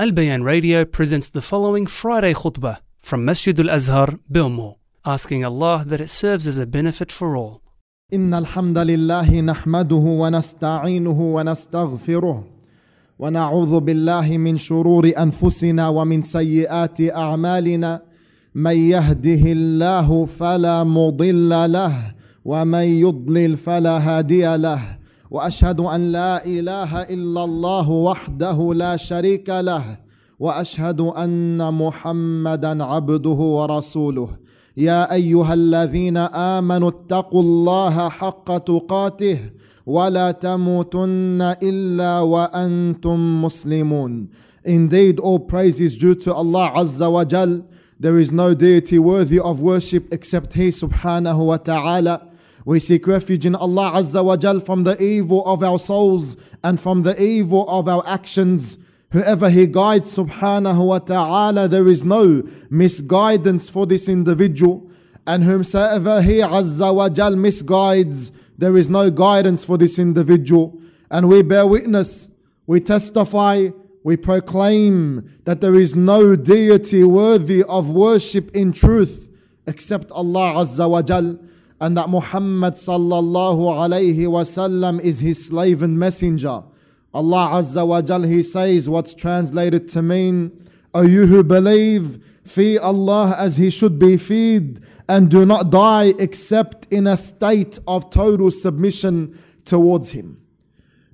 Al Bayan Radio presents the following Friday khutbah from Masjid Al Azhar, Bilmo, asking Allah that it serves as a benefit for all. إن الحمد لله نحمده ونستعينه ونستغفره ونعوذ بالله من شرور أنفسنا ومن سيئات أعمالنا من يهده الله فلا مضل له ومن يضلل فلا هادي له وأشهد أن لا إله إلا الله وحده لا شريك له وأشهد أن محمدا عبده ورسوله يا أيها الذين آمنوا اتقوا الله حق تقاته ولا تموتن إلا وأنتم مسلمون Indeed, all praise is due to Allah Azza wa Jal. There is no deity worthy of worship except He subhanahu wa ta'ala. We seek refuge in Allah Azza wa Jal from the evil of our souls and from the evil of our actions. Whoever He guides subhanahu wa ta'ala, there is no misguidance for this individual. And whomsoever He Azza wa Jal misguides, there is no guidance for this individual. And we bear witness, we testify, we proclaim that there is no deity worthy of worship in truth except Allah Azza wa Jal and that Muhammad sallallahu alayhi wasallam is his slave and messenger. Allah Azza wa Jal, He says what's translated to mean, O you who believe, fear Allah as He should be feared, and do not die except in a state of total submission towards Him.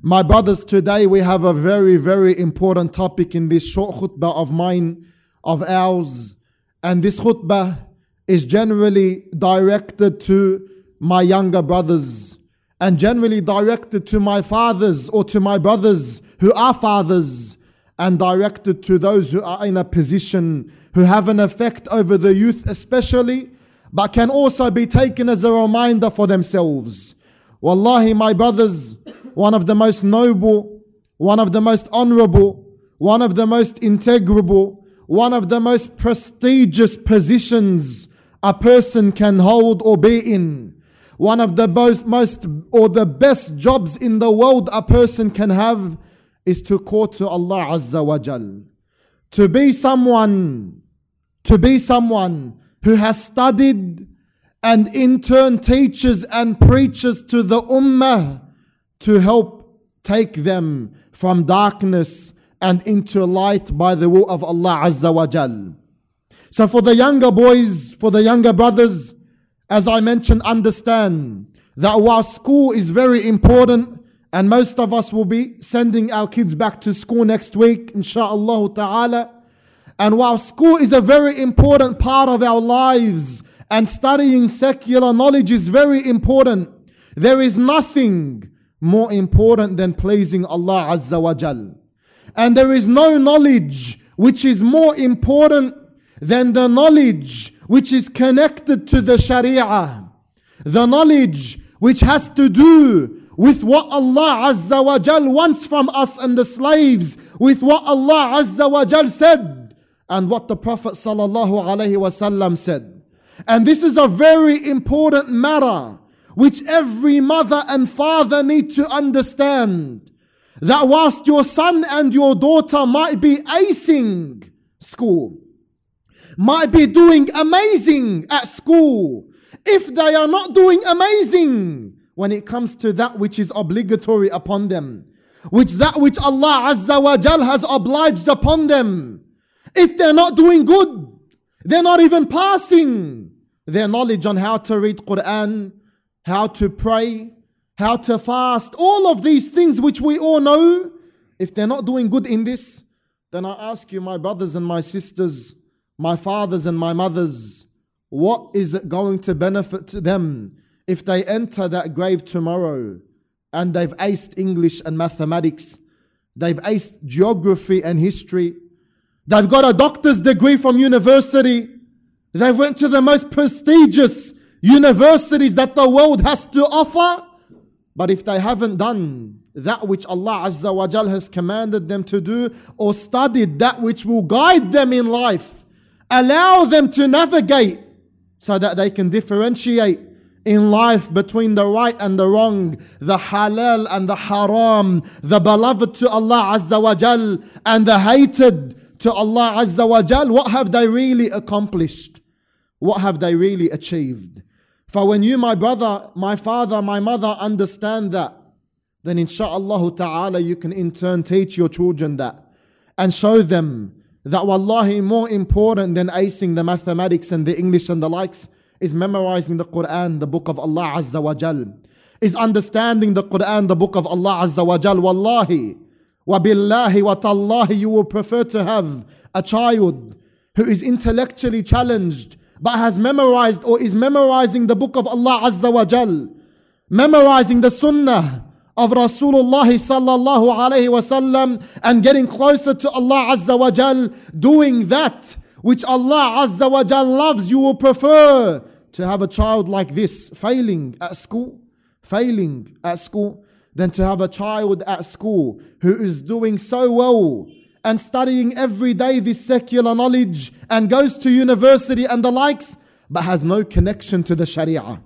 My brothers, today we have a very, very important topic in this short khutbah of mine, of ours. And this khutbah is generally directed to my younger brothers and generally directed to my fathers or to my brothers who are fathers and directed to those who are in a position who have an effect over the youth especially but can also be taken as a reminder for themselves. Wallahi my brothers one of the most noble one of the most honorable one of the most integrable one of the most prestigious positions a person can hold or be in. One of the most, most or the best jobs in the world a person can have is to call to Allah Azza wa Jal. To be someone, to be someone who has studied and in turn teaches and preaches to the ummah to help take them from darkness and into light by the will of Allah Azza wa Jal. So for the younger boys, for the younger brothers, as I mentioned, understand that while school is very important, and most of us will be sending our kids back to school next week, inshallah ta'ala. And while school is a very important part of our lives, and studying secular knowledge is very important, there is nothing more important than pleasing Allah Azza wa Jal. And there is no knowledge which is more important than the knowledge which is connected to the Sharia. The knowledge which has to do with what Allah Azza wa Jal wants from us and the slaves, with what Allah Azza wa Jal said and what the Prophet Sallallahu Alaihi Wasallam said. And this is a very important matter which every mother and father need to understand. That whilst your son and your daughter might be acing school, might be doing amazing at school, if they are not doing amazing when it comes to that which is obligatory upon them, which that which Allah Azza wa Jal has obliged upon them, if they're not doing good, they're not even passing their knowledge on how to read Quran, how to pray, how to fast, all of these things which we all know, if they're not doing good in this, then I ask you, my brothers and my sisters, my fathers and my mothers, what is it going to benefit to them if they enter that grave tomorrow and they've aced English and mathematics, they've aced geography and history, they've got a doctor's degree from university, they've went to the most prestigious universities that the world has to offer, but if they haven't done that which Allah Azza wa Jal has commanded them to do or studied that which will guide them in life, allow them to navigate so that they can differentiate in life between the right and the wrong, the halal and the haram, the beloved to Allah Azza wa Jal and the hated to Allah Azza wa Jal, what have they really accomplished? What have they really achieved? For when you, my brother, my father, my mother understand that, then insha'Allah ta'ala you can in turn teach your children that and show them that wallahi more important than acing the mathematics and the English and the likes is memorizing the Quran, the book of Allah Azza wa Jal, is understanding the Quran, the book of Allah Azza wa Jal. Wallahi, wa billahi wa tallahi, you will prefer to have a child who is intellectually challenged but has memorized or is memorizing the book of Allah Azza wa Jal, memorizing the Sunnah of Rasulullah sallallahu alayhi wasallam and getting closer to Allah Azza wa Jal, doing that which Allah Azza wa Jal loves, you will prefer to have a child like this failing at school, failing at school, than to have a child at school who is doing so well and studying every day this secular knowledge and goes to university and the likes, but has no connection to the Sharia,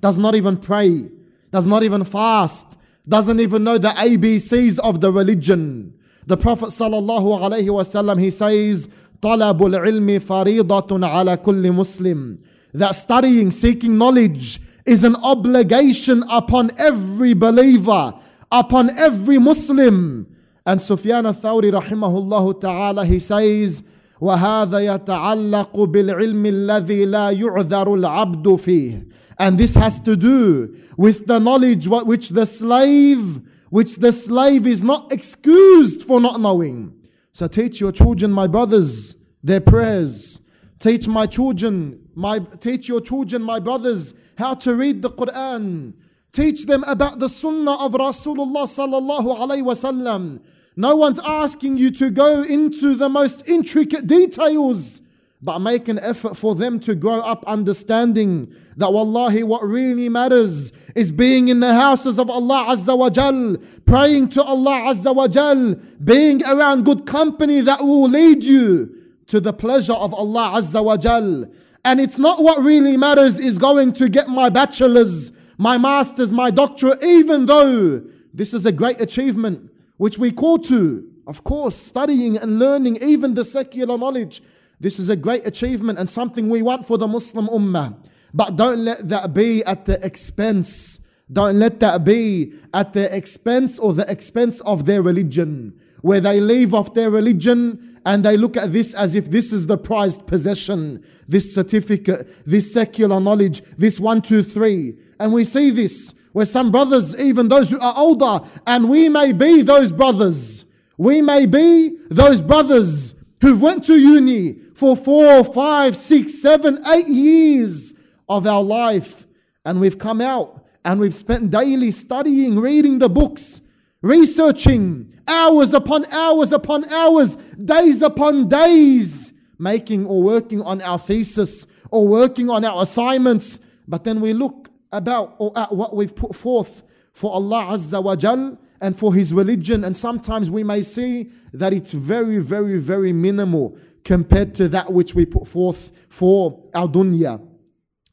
does not even pray, does not even fast, doesn't even know the ABCs of the religion. The Prophet sallallahu alaihi wasallam he says, طلب العلم فريضة على كل مسلم that studying, seeking knowledge is an obligation upon every believer, upon every Muslim. And Sufyan al-Thawri rahimahullah ta'ala, he says, وهذا يتعلق بالعلم الذي لا يعذر العبد فيه. And this has to do with the knowledge which the slave, which the slave is not excused for not knowing. So teach your children, my brothers, their prayers. Teach my children, my teach your children, my brothers, how to read the Quran. Teach them about the Sunnah of Rasulullah sallallahu alaihi wasallam. No one's asking you to go into the most intricate details, but make an effort for them to grow up understanding that wallahi what really matters is being in the houses of Allah Azza wa Jal, praying to Allah Azza wa Jal, being around good company that will lead you to the pleasure of Allah Azza wa Jal. And it's not what really matters is going to get my bachelor's, my master's, my doctorate, even though this is a great achievement which we call to. Of course, studying and learning even the secular knowledge. This is a great achievement and something we want for the Muslim Ummah. But don't let that be at the expense. Don't let that be at the expense or the expense of their religion, where they leave off their religion and they look at this as if this is the prized possession, this certificate, this secular knowledge, this one, two, three. And we see this where some brothers, even those who are older, and we may be those brothers, we may be those brothers who went to uni for four, five, six, seven, eight years of our life. And we've come out and we've spent daily studying, reading the books, researching hours upon hours upon hours, days upon days, making or working on our thesis or working on our assignments. But then we look about or at what we've put forth for Allah Azza wa Jal and for His religion, and sometimes we may see that it's very, very, very minimal compared to that which we put forth for our dunya.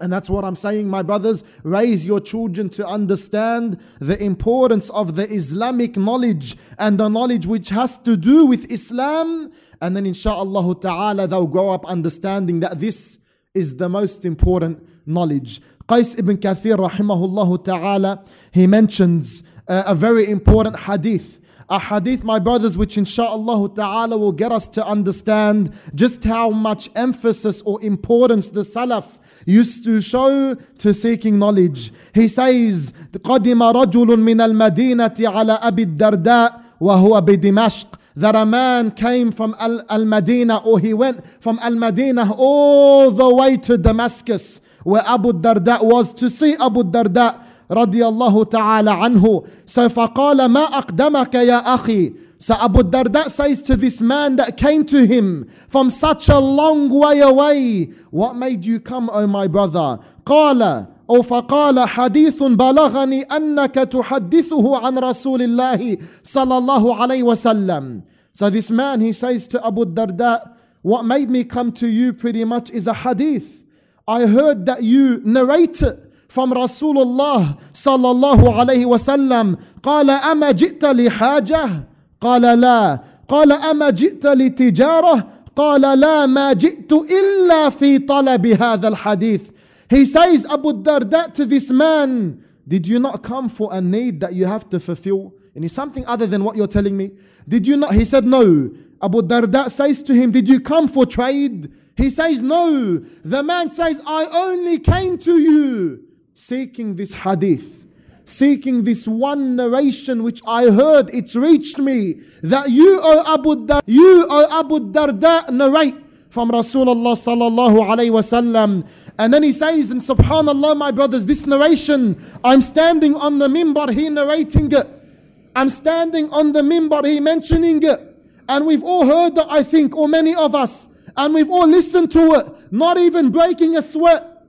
And that's what I'm saying, my brothers. Raise your children to understand the importance of the Islamic knowledge and the knowledge which has to do with Islam. And then, insha'Allah ta'ala, they'll grow up understanding that this is the most important knowledge. Qais ibn Kathir, rahimahullah ta'ala, he mentions uh, a very important hadith a hadith, my brothers, which insha'Allah ta'ala will get us to understand just how much emphasis or importance the Salaf used to show to seeking knowledge. He says, قدم رجل من المدينة على أبي الدرداء وهو بدمشق that a man came from Al Madinah or he went from Al Madinah all the way to Damascus where Abu Darda was to see Abu Darda رضي الله تعالى عنه so فقال ما أقدمك يا أخي So Abu Darda says to this man that came to him from such a long way away, What made you come, O my brother? قال أو فقال حديث بلغني أنك تحدثه عن رسول الله صلى الله عليه وسلم. So this man, he says to Abu Darda, What made me come to you pretty much is a hadith. I heard that you narrate it from Rasulullah sallallahu alayhi wasallam قال أما جئت لحاجة قال لا قال أما جئت لتجارة قال لا ما جئت إلا في طلب هذا الحديث He says Abu Darda to this man Did you not come for a need that you have to fulfill? And it's something other than what you're telling me. Did you not? He said no. Abu Darda says to him, Did you come for trade? He says no. The man says, I only came to you seeking this hadith, seeking this one narration which I heard, it's reached me that you, O Abu Darda, you, O Abu Darda, narrate from Rasulullah sallallahu alayhi wasallam. And then he says, and subhanallah, my brothers, this narration, I'm standing on the mimbar, he narrating it. I'm standing on the mimbar, he mentioning it. And we've all heard that, I think, or many of us, and we've all listened to it, not even breaking a sweat.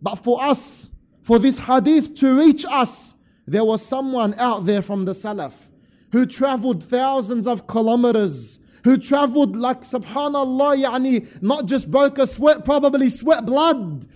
But for us, for this hadith to reach us, there was someone out there from the Salaf who traveled thousands of kilometers, who traveled like subhanallah, yani, not just broke a sweat, probably sweat blood,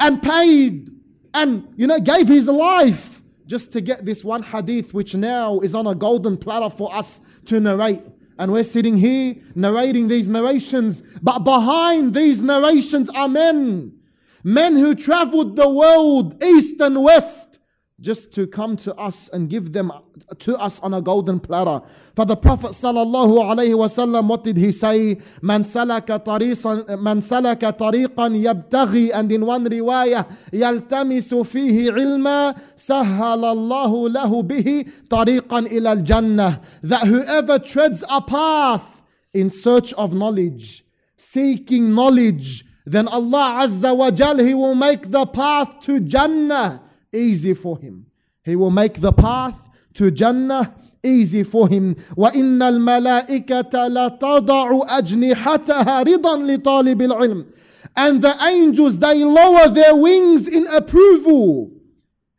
and paid, and you know, gave his life just to get this one hadith, which now is on a golden platter for us to narrate. And we're sitting here narrating these narrations, but behind these narrations are men Men who traveled the world, east and west, just to come to us and give them to us on a golden platter. For the Prophet sallallahu alaihi wasallam, what did he say? Man salaka tariqan, man salaka tariqan yabtaghi, and in one riwayah, yaltamisu fihi ilma, sahhala Allahu lahu bihi tariqan ila al-jannah. That whoever treads a path in search of knowledge, seeking knowledge, then Allah Azza wa Jal, He will make the path to Jannah easy for him. He will make the path to Jannah easy for him. وَإِنَّ الْمَلَائِكَةَ لَتَضَعُ أَجْنِحَتَهَا رِضًا لِطَالِبِ الْعِلْمِ And the angels, they lower their wings in approval.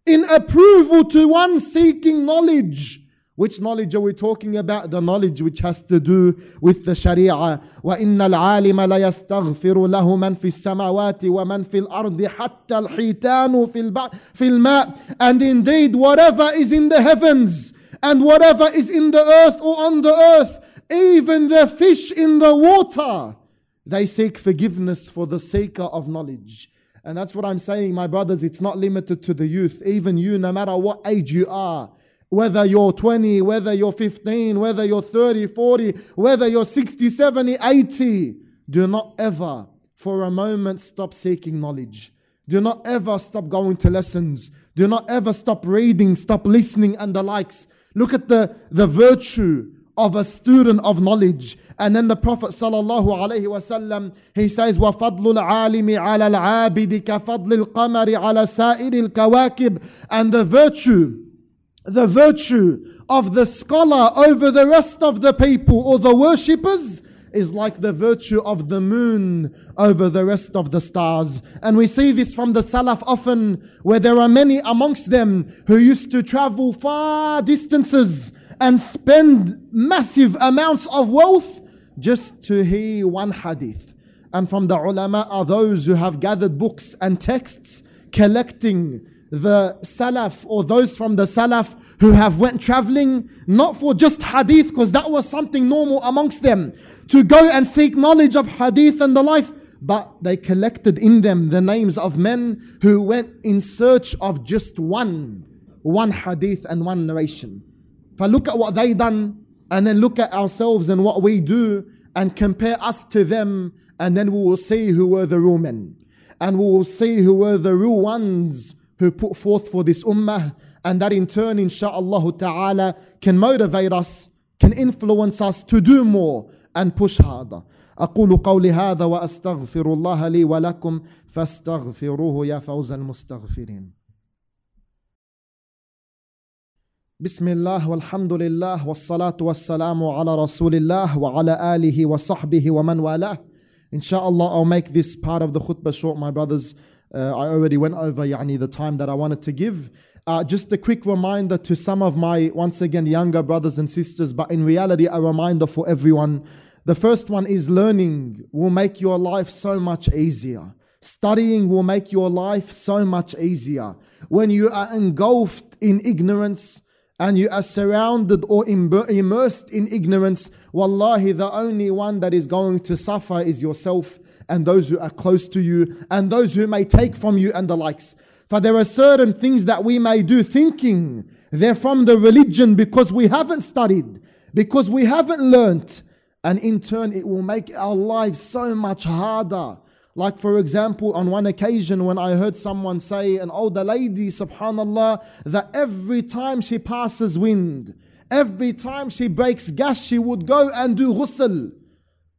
In approval to one seeking knowledge. Which knowledge are we talking about? The knowledge which has to do with the Sharia. وَإِنَّ الْعَالِمَ لَيَسْتَغْفِرُ لَهُ مَنْ فِي السَّمَاوَاتِ وَمَنْ فِي الْأَرْضِ حَتَّى الْحِيتَانُ فِي, الب... في الماء. And indeed, whatever is in the heavens and whatever is in the earth or on the earth, even the fish in the water, they seek forgiveness for the sake of knowledge. And that's what I'm saying, my brothers. It's not limited to the youth. Even you, no matter what age you are, whether you're 20, whether you're 15, whether you're 30, 40, whether you're 60, 70, 80, do not ever for a moment stop seeking knowledge. Do not ever stop going to lessons. Do not ever stop reading, stop listening, and the likes. Look at the, the virtue of a student of knowledge. And then the Prophet sallallahu alaihi wasallam he says, وَفَضْلُ الْعَالِمِ عَلَى الْعَابِدِ كَفَضْلِ الْقَمَرِ عَلى سَائِرِ الْكَوَاكِبِ And the virtue the virtue of the scholar over the rest of the people or the worshippers is like the virtue of the moon over the rest of the stars. And we see this from the Salaf often, where there are many amongst them who used to travel far distances and spend massive amounts of wealth just to hear one hadith. And from the ulama are those who have gathered books and texts collecting the Salaf or those from the Salaf who have went traveling not for just hadith because that was something normal amongst them to go and seek knowledge of hadith and the likes but they collected in them the names of men who went in search of just one one hadith and one narration. If I look at what they done and then look at ourselves and what we do and compare us to them and then we will see who were the real men and we will see who were the real ones who put forth for this ummah, and that in turn, insha'Allah ta'ala, can motivate us, can influence us to do more and push harder. أقول قولي هذا وأستغفر الله لي ولكم فاستغفروه يا فوز المستغفرين بسم الله والحمد لله والصلاة والسلام على رسول الله وعلى آله وصحبه ومن والاه Inshallah, I'll make this part of the khutbah short, my brothers. Uh, I already went over yani, the time that I wanted to give. Uh, just a quick reminder to some of my, once again, younger brothers and sisters, but in reality, a reminder for everyone. The first one is learning will make your life so much easier. Studying will make your life so much easier. When you are engulfed in ignorance and you are surrounded or immersed in ignorance, wallahi, the only one that is going to suffer is yourself and those who are close to you and those who may take from you and the likes. For there are certain things that we may do thinking they're from the religion because we haven't studied, because we haven't learnt. And in turn, it will make our lives so much harder. Like, for example, on one occasion when I heard someone say, an older lady, subhanAllah, that every time she passes wind, every time she breaks gas, she would go and do ghusl.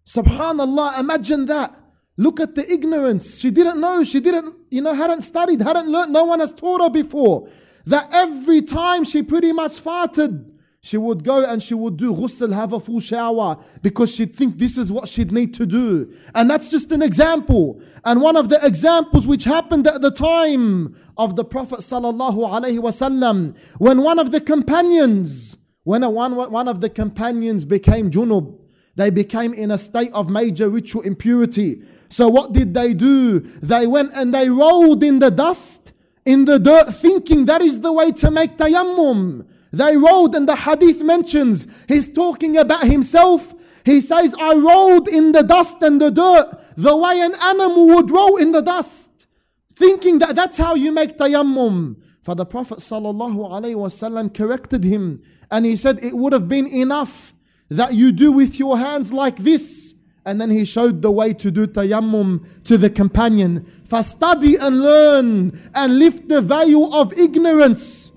Subhanallah, imagine that. Look at the ignorance. She didn't know. She didn't, you know, hadn't studied, hadn't learned. No one has taught her before that every time she pretty much farted, she would go and she would do ghusl, have a full shower, because she'd think this is what she'd need to do. And that's just an example. And one of the examples which happened at the time of the Prophet sallallahu alaihi wasallam, when one of the companions, when a, one, one of the companions became junub, they became in a state of major ritual impurity. So what did they do? They went and they rolled in the dust in the dirt thinking that is the way to make tayammum. They rolled and the hadith mentions he's talking about himself. He says, I rolled in the dust and the dirt the way an animal would roll in the dust, thinking that that's how you make tayammum. For the Prophet ﷺ corrected him and he said, It would have been enough that you do with your hands like this and then he showed the way to do tayammum to the companion. For study and learn and lift the veil of ignorance,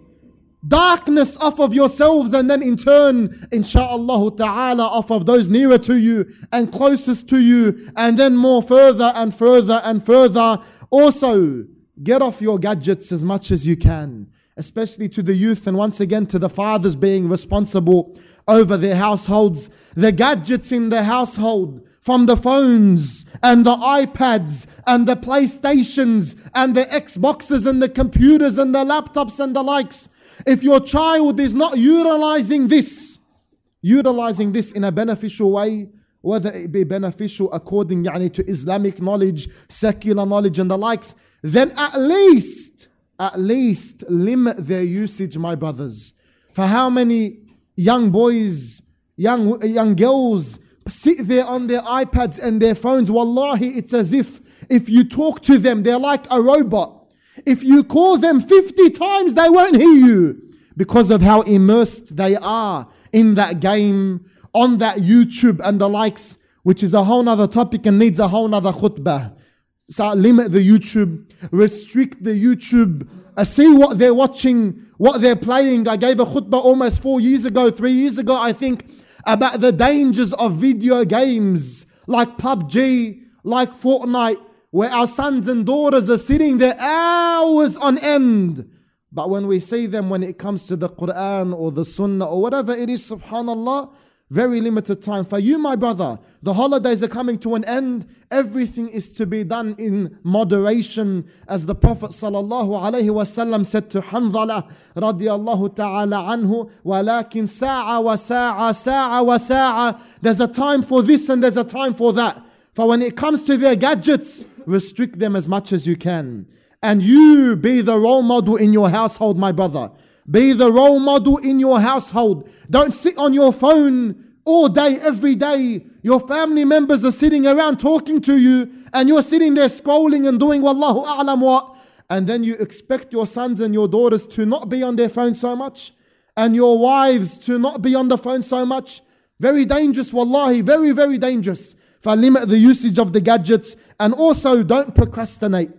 darkness off of yourselves, and then in turn, insha'Allah ta'ala, off of those nearer to you and closest to you, and then more further and further and further. Also, get off your gadgets as much as you can, especially to the youth and once again to the fathers being responsible over their households. The gadgets in the household from the phones and the iPads and the PlayStations and the Xboxes and the computers and the laptops and the likes. If your child is not utilizing this, utilizing this in a beneficial way, whether it be beneficial according to Islamic knowledge, secular knowledge, and the likes, then at least, at least limit their usage, my brothers. For how many young boys, young, young girls, sit there on their iPads and their phones. Wallahi, it's as if if you talk to them, they're like a robot. If you call them 50 times, they won't hear you because of how immersed they are in that game, on that YouTube and the likes, which is a whole nother topic and needs a whole nother khutbah. So limit the YouTube, restrict the YouTube, uh, see what they're watching, what they're playing. I gave a khutbah almost four years ago, three years ago, I think, about the dangers of video games like PUBG, like Fortnite, where our sons and daughters are sitting there hours on end. But when we see them when it comes to the Quran or the Sunnah or whatever it is, subhanAllah, very limited time. For you, my brother, the holidays are coming to an end. Everything is to be done in moderation. As the Prophet ﷺ said to Hanzala radiallahu ta'ala anhu, وَلَكِنْ سَاعَ وَسَاعَ سَاعَ وَسَاعَ There's a time for this and there's a time for that. For when it comes to their gadgets, restrict them as much as you can. And you be the role model in your household, my brother. Be the role model in your household. Don't sit on your phone all day, every day. Your family members are sitting around talking to you, and you're sitting there scrolling and doing wallahu a'lam what. And then you expect your sons and your daughters to not be on their phone so much, and your wives to not be on the phone so much. Very dangerous, wallahi, very, very dangerous. For limit the usage of the gadgets, and also don't procrastinate.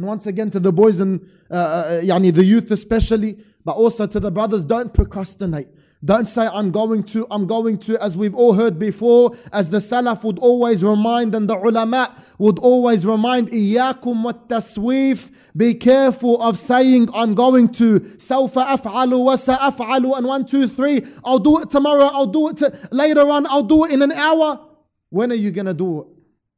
And once again to the boys and uh, uh, uh, yani the youth especially, but also to the brothers, don't procrastinate. Don't say I'm going to, I'm going to, as we've all heard before, as the Salaf would always remind and the ulama would always remind, Iyakum wa be careful of saying I'm going to, Sawfa wa sa'af'alu, and one, two, three, I'll do it tomorrow, I'll do it later on, I'll do it in an hour. When are you going to do it?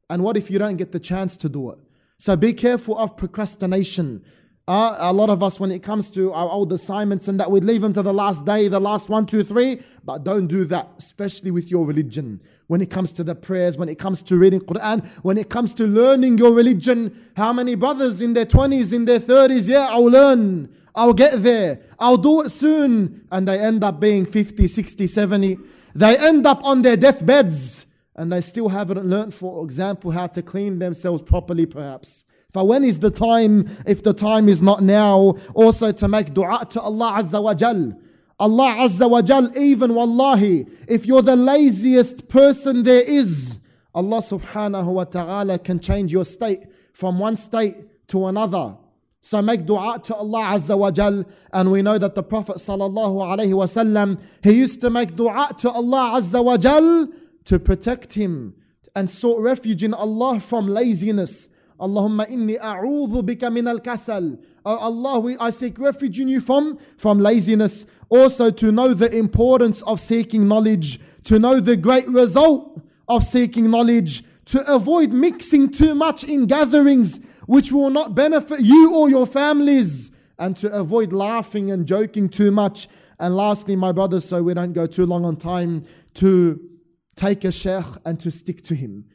And what if you don't get the chance to do it? So be careful of procrastination. Uh, a lot of us, when it comes to our old assignments and that, we'd leave them to the last day, the last one, two, three. But don't do that, especially with your religion. When it comes to the prayers, when it comes to reading Quran, when it comes to learning your religion. How many brothers in their 20s, in their 30s, yeah, I'll learn. I'll get there. I'll do it soon. And they end up being 50, 60, 70. They end up on their deathbeds and they still haven't learned, for example, how to clean themselves properly, perhaps. For when is the time, if the time is not now, also to make dua to Allah Azza wa Jal. Allah Azza wa Jal, even wallahi, if you're the laziest person there is, Allah subhanahu wa ta'ala can change your state from one state to another. So make dua to Allah Azza wa Jal. And we know that the Prophet sallallahu alaihi wasallam, he used to make dua to Allah Azza wa Jal to protect him and sought refuge in Allah from laziness Allahumma inni a'udhu bika min al-kasal. Oh Allah, we, I seek refuge in you from, from laziness. Also to know the importance of seeking knowledge, to know the great result of seeking knowledge, to avoid mixing too much in gatherings which will not benefit you or your families, and to avoid laughing and joking too much. And lastly, my brothers, so we don't go too long on time, to take a sheikh and to stick to him.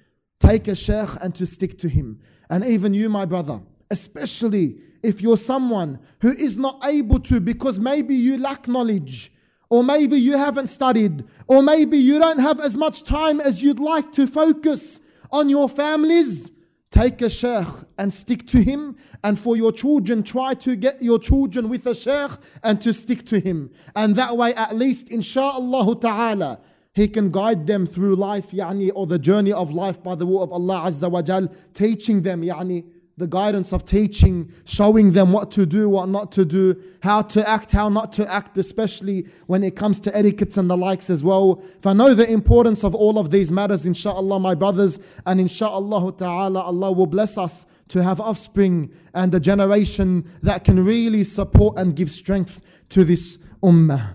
Take a sheikh and to stick to him. And even you, my brother, especially if you're someone who is not able to because maybe you lack knowledge, or maybe you haven't studied, or maybe you don't have as much time as you'd like to focus on your families. Take a sheikh and stick to him. And for your children, try to get your children with a sheikh and to stick to him. And that way, at least, insha'Allah ta'ala, he can guide them through life, yani, or the journey of life by the will of Allah Azza wa Jal, teaching them, yani, the guidance of teaching, showing them what to do, what not to do, how to act, how not to act, especially when it comes to etiquettes and the likes as well. If I know the importance of all of these matters, inshallah, my brothers, and inshallah ta'ala, Allah will bless us to have offspring and a generation that can really support and give strength to this ummah.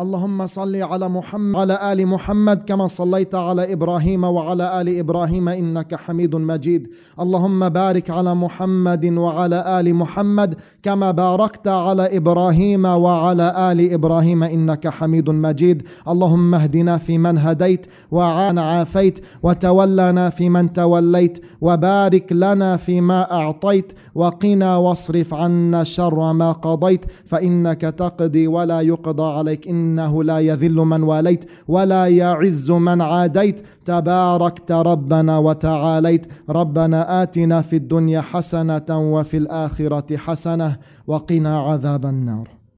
اللهم صل على محمد وعلى آل محمد كما صليت على إبراهيم وعلى آل إبراهيم إنك حميد مجيد. اللهم بارك على محمد وعلى آل محمد كما باركت على إبراهيم وعلى آل إبراهيم إنك حميد مجيد. اللهم اهدنا فيمن هديت وعان عافيت وتولنا فيمن توليت وبارك لنا فيما أعطيت وقنا واصرف عنا شر ما قضيت. فإنك تقضي ولا يقضى عليك. إن إنه لا يذل من واليت ولا يعز من عاديت. تباركت ربنا وتعاليت. ربنا آتنا في الدنيا حسنة وفي الآخرة حسنة وقنا عذاب النار.